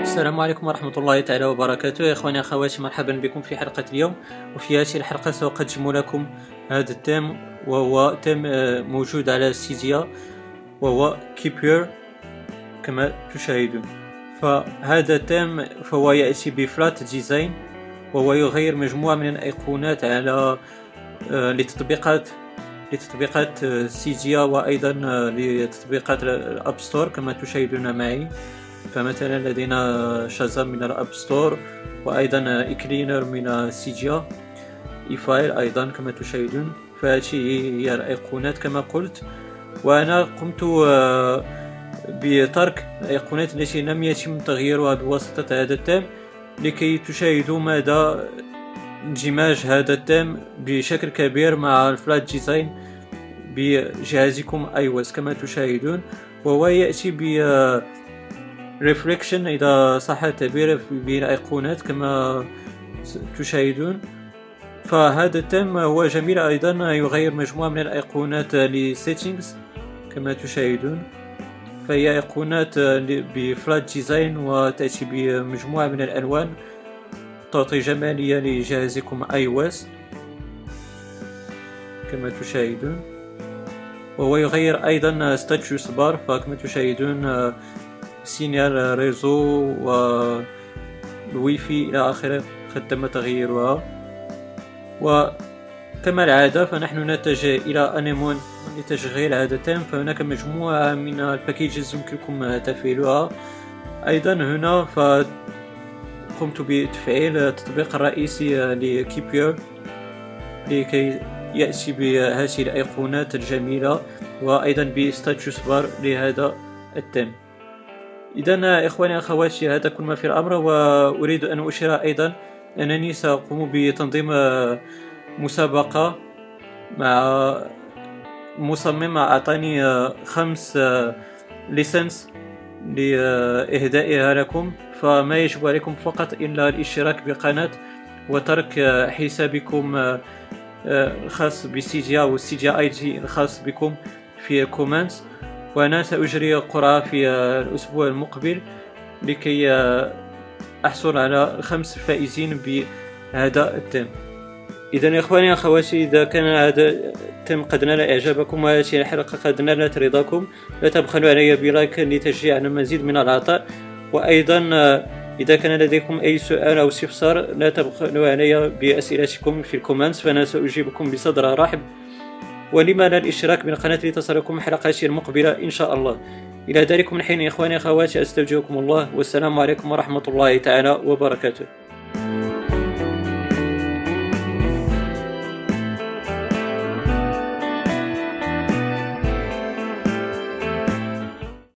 السلام عليكم ورحمة الله تعالى وبركاته. يا إخواني أخواتي مرحبا بكم في حلقة اليوم. وفي هذه الحلقة سأقدم لكم هذا التيم وهو تيم آه، موجود على سيديا وهو Kep1er كما تشاهدون. فهذا التيم فهو يأتي ب flat design وهو يغير مجموعة من الأيقونات على آه، لتطبيقات لتطبيقات آه، سيديا وأيضا لتطبيقات ال App Store كما تشاهدون معي. فمثلا لدينا Shazam من ال App Store وأيضا iCleaner من سيديا iFile أيضا كما تشاهدون. فهذه هي الأيقونات كما قلت. وأنا قمت آه، بترك الأيقونات التي لم يتم تغييرها بواسطة هذا التام. لكي تشاهدوا مدى اندماج هذا التام بشكل كبير مع ال flat design بجهازكم أي كما تشاهدون. وهو يأتي ب reflection إذا صح التعبير بين أيقونات كما تشاهدون. فهذا التم هو جميل أيضا يغير مجموعة من الأيقونات ل settings كما تشاهدون. فهي أيقونات ب flat design وتأتي بمجموعة من الألوان تعطي جمالية لجهازكم iOS كما تشاهدون. وهو يغير أيضا status bar فكما تشاهدون signal réseau والواي في إلى آخره قد تم تغييرها وكما العادة فنحن نتجه إلى Anemone لتشغيل التيم فهناك مجموعة من ال packages يمكنكم تفعيلها. أيضا هنا فقمت بتفعيل التطبيق الرئيسي ل Kep1er لكي يأتي بهذه الأيقونات الجميلة وأيضا ب status bar لهذا التيم. إذا إخواني أخواتي هذا كل ما في الأمر وأريد أن أشير أيضا أنني سأقوم بتنظيم مسابقة مع مصمم أعطاني خمس license لإهدائها لكم. فما يجب عليكم فقط إلا الاشتراك بقناة وترك حسابكم الخاص بسيديا وال Cydia ID الخاص بكم في ال comments وأنا سأجري قرعة في الأسبوع المقبل لكي أحصل على خمس فائزين بهذا التم إذا يا إخواني أخواتي إذا كان هذا التم قد نال إعجابكم وهذه الحلقة قد نالت رضاكم لا تبخلوا علي ب like لتشجيع على المزيد من العطاء. وأيضا إذا كان لديكم أي سؤال أو استفسار لا تبخلوا علي بأسئلتكم في الكومنتس فأنا سأجيبكم بصدر رحب. ولما لا الاشتراك بالقناة لتصلكم حلقاتي المقبلة إن شاء الله. إلى ذلك من حين إخواني أخواتي أستودعكم الله والسلام عليكم ورحمة الله تعالى وبركاته.